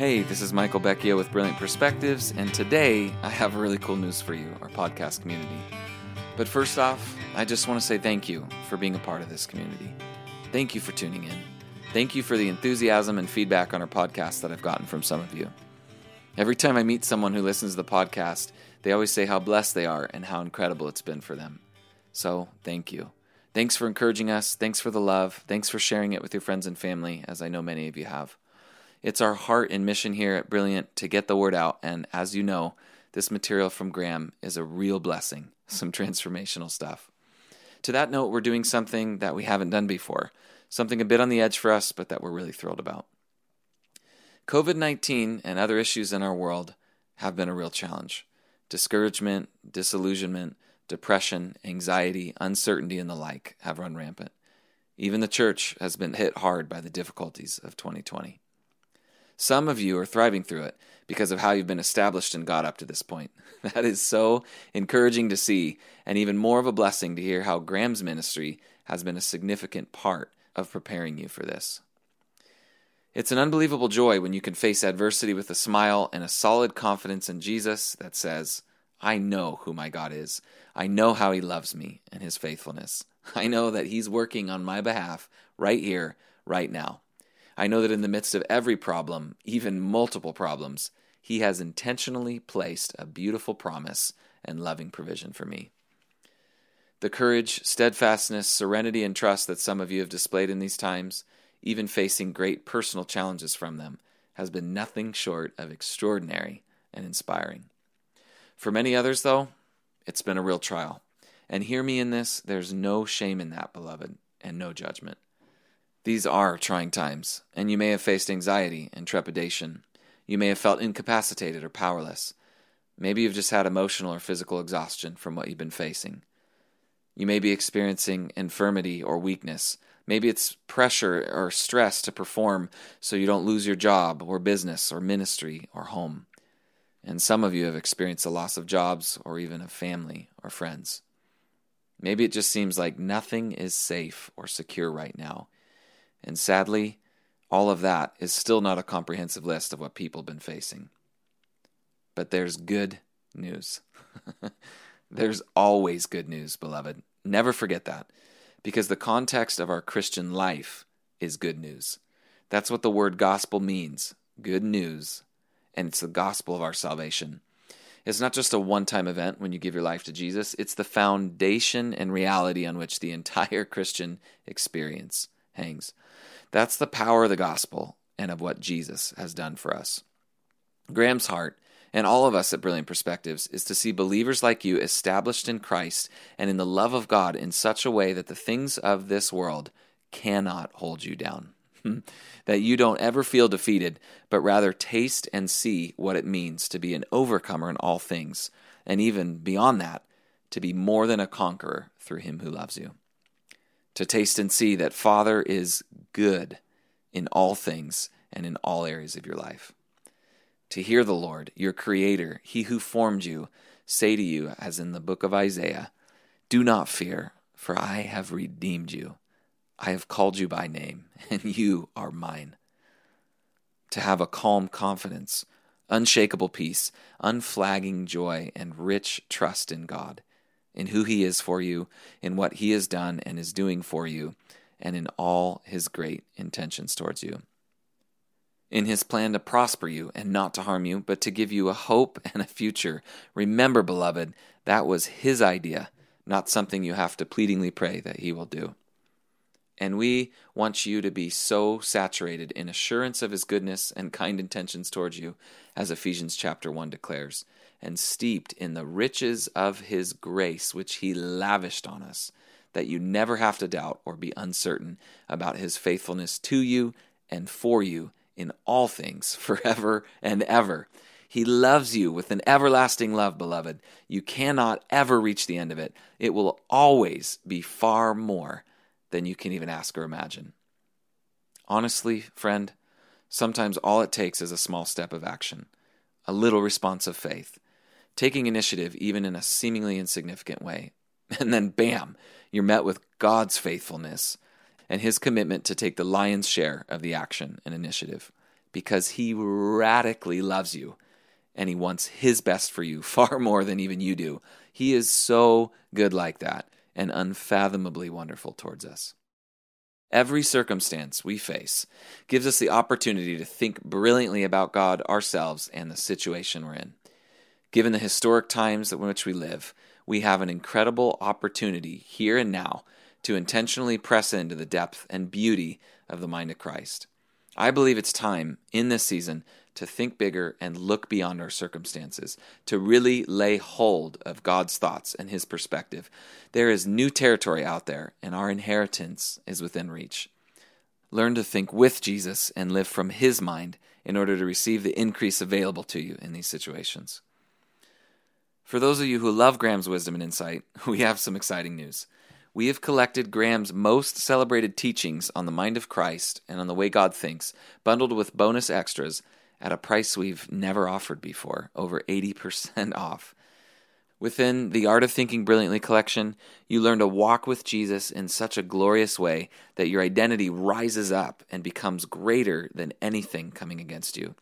Hey, this is Michael Becchio with Brilliant Perspectives, and today I have really cool news for you, our podcast community. But first off, I just want to say thank you for being a part of this community. Thank you for tuning in. Thank you for the enthusiasm and feedback on our podcast that I've gotten from some of you. Every time I meet someone who listens to the podcast, they always say how blessed they are and how incredible it's been for them. So, thank you. Thanks for encouraging us. Thanks for the love. Thanks for sharing it with your friends and family, as I know many of you have. It's our heart and mission here at Brilliant to get the word out, and as you know, this material from Graham is a real blessing, some transformational stuff. To that note, we're doing something that we haven't done before, something a bit on the edge for us, but that we're really thrilled about. COVID 19 and other issues in our world have been a real challenge. Discouragement, disillusionment, depression, anxiety, uncertainty, and the like have run rampant. Even the church has been hit hard by the difficulties of 2020. Some of you are thriving through it because of how you've been established in God up to this point. That is so encouraging to see, and even more of a blessing to hear how Graham's ministry has been a significant part of preparing you for this. It's an unbelievable joy when you can face adversity with a smile and a solid confidence in Jesus that says, I know who my God is. I know how he loves me and his faithfulness. I know that he's working on my behalf right here, right now. I know that in the midst of every problem, even multiple problems, He has intentionally placed a beautiful promise and loving provision for me. The courage, steadfastness, serenity, and trust that some of you have displayed in these times, even facing great personal challenges from them, has been nothing short of extraordinary and inspiring. For many others, though, it's been a real trial. And hear me in this there's no shame in that, beloved, and no judgment. These are trying times, and you may have faced anxiety and trepidation. You may have felt incapacitated or powerless. Maybe you've just had emotional or physical exhaustion from what you've been facing. You may be experiencing infirmity or weakness. Maybe it's pressure or stress to perform so you don't lose your job or business or ministry or home. And some of you have experienced the loss of jobs or even of family or friends. Maybe it just seems like nothing is safe or secure right now and sadly, all of that is still not a comprehensive list of what people have been facing. But there's good news. there's always good news, beloved. Never forget that. Because the context of our Christian life is good news. That's what the word gospel means good news. And it's the gospel of our salvation. It's not just a one time event when you give your life to Jesus, it's the foundation and reality on which the entire Christian experience hangs. That's the power of the gospel and of what Jesus has done for us. Graham's heart, and all of us at Brilliant Perspectives, is to see believers like you established in Christ and in the love of God in such a way that the things of this world cannot hold you down. that you don't ever feel defeated, but rather taste and see what it means to be an overcomer in all things, and even beyond that, to be more than a conqueror through him who loves you to taste and see that Father is good in all things and in all areas of your life. To hear the Lord, your Creator, He who formed you, say to you, as in the book of Isaiah, Do not fear, for I have redeemed you. I have called you by name, and you are mine. To have a calm confidence, unshakable peace, unflagging joy, and rich trust in God in who He is for you, in what He has done and is doing for you, and in all His great intentions towards you. In His plan to prosper you and not to harm you, but to give you a hope and a future. Remember, beloved, that was His idea, not something you have to pleadingly pray that He will do. And we want you to be so saturated in assurance of his goodness and kind intentions towards you, as Ephesians chapter 1 declares, and steeped in the riches of his grace which he lavished on us, that you never have to doubt or be uncertain about his faithfulness to you and for you in all things forever and ever. He loves you with an everlasting love, beloved. You cannot ever reach the end of it. It will always be far more than you can even ask or imagine. Honestly, friend, sometimes all it takes is a small step of action, a little response of faith, taking initiative even in a seemingly insignificant way. And then, bam, you're met with God's faithfulness and His commitment to take the lion's share of the action and initiative. because He radically loves you and He wants His best for you far more than even you do. He is so good like that and unfathomably wonderful towards us. Every circumstance we face gives us the opportunity to think brilliantly about God, ourselves, and the situation we're in. Given the historic times in which we live, we have an incredible opportunity here and now to intentionally press into the depth and beauty of the mind of Christ. I believe it's time in this season to think bigger and look beyond our circumstances, to really lay hold of God's thoughts and His perspective. There is new territory out there, and our inheritance is within reach. Learn to think with Jesus and live from His mind in order to receive the increase available to you in these situations. For those of you who love Graham's wisdom and insight, we have some exciting news. We have collected Graham's most celebrated teachings on the mind of Christ and on the way God thinks, bundled with bonus extras at a price we've never offered before, over 80% off. Within the Art of Thinking Brilliantly collection, you learn to walk with Jesus in such a glorious way that your identity rises up and becomes greater than anything coming against you.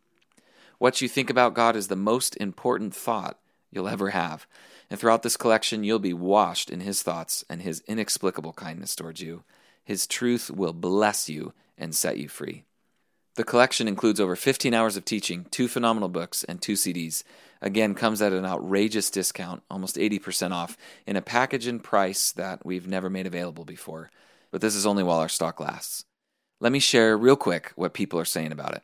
What you think about God is the most important thought you'll ever have. And throughout this collection, you'll be washed in His thoughts and His inexplicable kindness towards you. His truth will bless you and set you free. The collection includes over 15 hours of teaching, two phenomenal books, and two CDs. Again, comes at an outrageous discount, almost 80% off, in a package and price that we've never made available before. But this is only while our stock lasts. Let me share real quick what people are saying about it.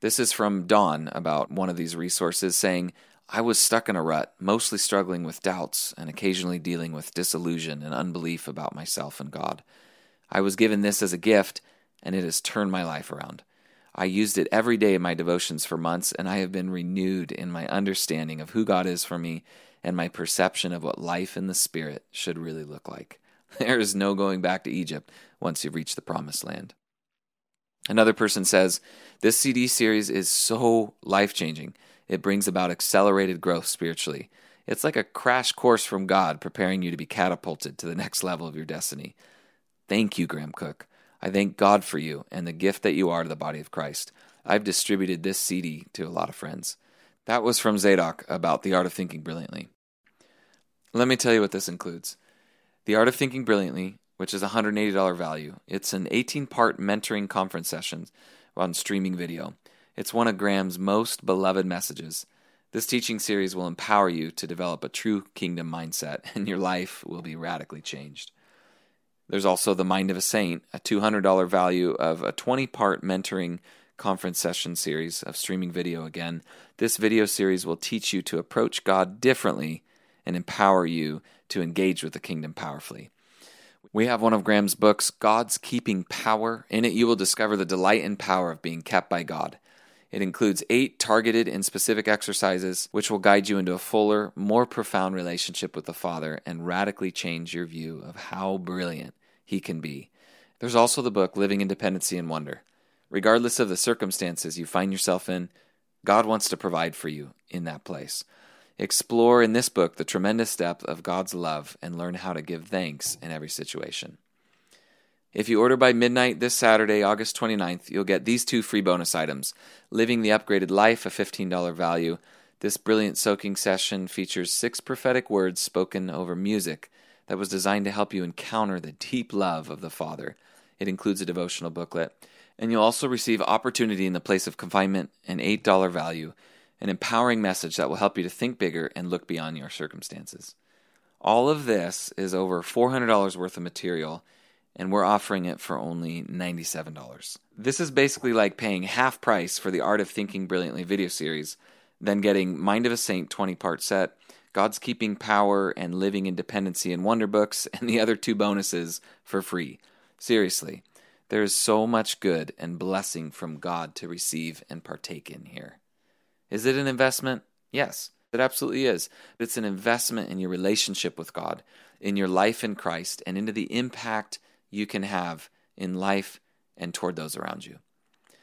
This is from Dawn about one of these resources saying, I was stuck in a rut, mostly struggling with doubts and occasionally dealing with disillusion and unbelief about myself and God. I was given this as a gift, and it has turned my life around. I used it every day in my devotions for months, and I have been renewed in my understanding of who God is for me and my perception of what life in the Spirit should really look like. There is no going back to Egypt once you've reached the promised land. Another person says, This CD series is so life changing. It brings about accelerated growth spiritually. It's like a crash course from God preparing you to be catapulted to the next level of your destiny. Thank you, Graham Cooke. I thank God for you and the gift that you are to the body of Christ. I've distributed this CD to a lot of friends. That was from Zadok about the art of thinking brilliantly. Let me tell you what this includes. The Art of Thinking Brilliantly, which is a $180 value. It's an 18-part mentoring conference session on streaming video. It's one of Graham's most beloved messages. This teaching series will empower you to develop a true kingdom mindset, and your life will be radically changed. There's also The Mind of a Saint, a $200 value of a 20 part mentoring conference session series of streaming video again. This video series will teach you to approach God differently and empower you to engage with the kingdom powerfully. We have one of Graham's books, God's Keeping Power. In it, you will discover the delight and power of being kept by God. It includes eight targeted and specific exercises, which will guide you into a fuller, more profound relationship with the Father and radically change your view of how brilliant he can be. There's also the book Living in Dependency and Wonder. Regardless of the circumstances you find yourself in, God wants to provide for you in that place. Explore in this book the tremendous depth of God's love and learn how to give thanks in every situation. If you order by midnight this Saturday, August 29th, you'll get these two free bonus items Living the Upgraded Life, a $15 value. This brilliant soaking session features six prophetic words spoken over music that was designed to help you encounter the deep love of the Father. It includes a devotional booklet. And you'll also receive opportunity in the place of confinement, an $8 value, an empowering message that will help you to think bigger and look beyond your circumstances. All of this is over $400 worth of material, and we're offering it for only $97. This is basically like paying half price for the Art of Thinking Brilliantly video series, then getting Mind of a Saint 20 part set God's Keeping Power and Living in Dependency in Wonder Books, and the other two bonuses for free. Seriously, there is so much good and blessing from God to receive and partake in here. Is it an investment? Yes, it absolutely is. It's an investment in your relationship with God, in your life in Christ, and into the impact you can have in life and toward those around you.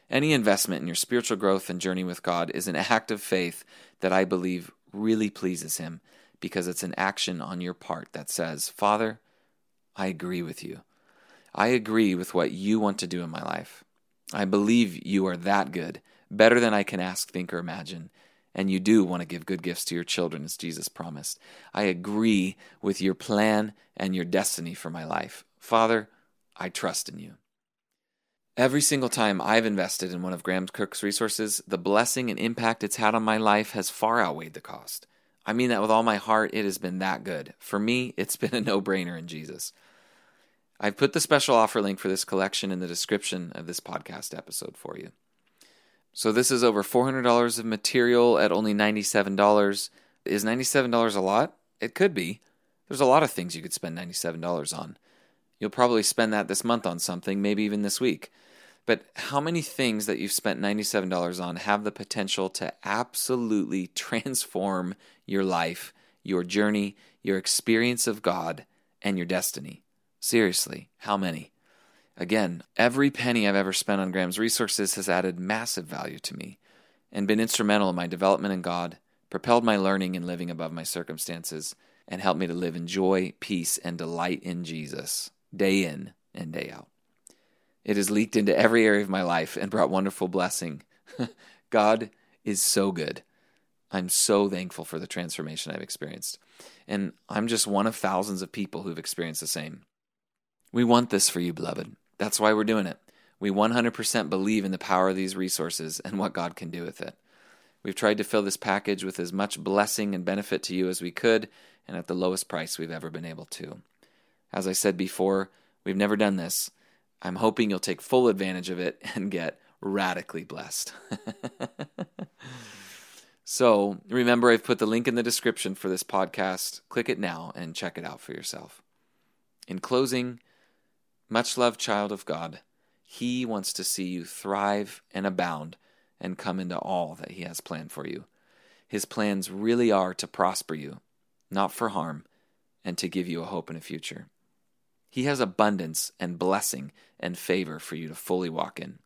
Any investment in your spiritual growth and journey with God is an act of faith that I believe really pleases Him because it's an action on your part that says, Father, I agree with you. I agree with what you want to do in my life. I believe you are that good, better than I can ask, think, or imagine. And you do want to give good gifts to your children, as Jesus promised. I agree with your plan and your destiny for my life. Father, I trust in you. Every single time I've invested in one of Graham Cooke's resources, the blessing and impact it's had on my life has far outweighed the cost. I mean that with all my heart, it has been that good. For me, it's been a no brainer in Jesus. I've put the special offer link for this collection in the description of this podcast episode for you. So, this is over $400 of material at only $97. Is $97 a lot? It could be. There's a lot of things you could spend $97 on. You'll probably spend that this month on something, maybe even this week. But how many things that you've spent $97 on have the potential to absolutely transform your life, your journey, your experience of God, and your destiny? Seriously, how many? Again, every penny I've ever spent on Graham's resources has added massive value to me and been instrumental in my development in God, propelled my learning and living above my circumstances, and helped me to live in joy, peace, and delight in Jesus, day in and day out. It has leaked into every area of my life and brought wonderful blessing. God is so good. I'm so thankful for the transformation I've experienced. And I'm just one of thousands of people who've experienced the same. We want this for you, beloved. That's why we're doing it. We 100% believe in the power of these resources and what God can do with it. We've tried to fill this package with as much blessing and benefit to you as we could and at the lowest price we've ever been able to. As I said before, we've never done this, I'm hoping you'll take full advantage of it and get radically blessed. so, remember, I've put the link in the description for this podcast. Click it now and check it out for yourself. In closing, much loved child of God, He wants to see you thrive and abound and come into all that He has planned for you. His plans really are to prosper you, not for harm, and to give you a hope and a future. He has abundance and blessing and favor for you to fully walk in.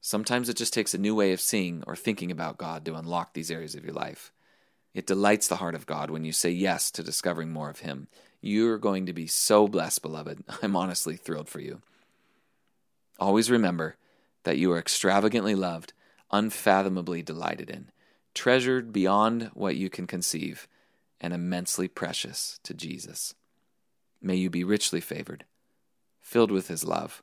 Sometimes it just takes a new way of seeing or thinking about God to unlock these areas of your life. It delights the heart of God when you say yes to discovering more of Him. You're going to be so blessed, beloved. I'm honestly thrilled for you. Always remember that you are extravagantly loved, unfathomably delighted in, treasured beyond what you can conceive, and immensely precious to Jesus. May you be richly favored, filled with His love,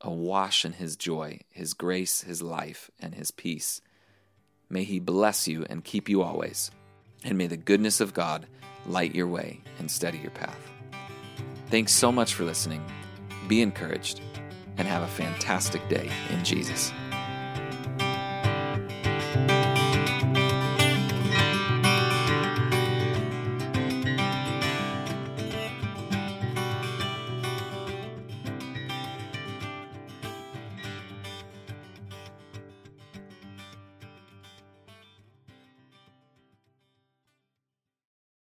awash in His joy, His grace, His life, and His peace. May He bless you and keep you always, and may the goodness of God light your way and steady your path. Thanks so much for listening. Be encouraged and have a fantastic day in Jesus.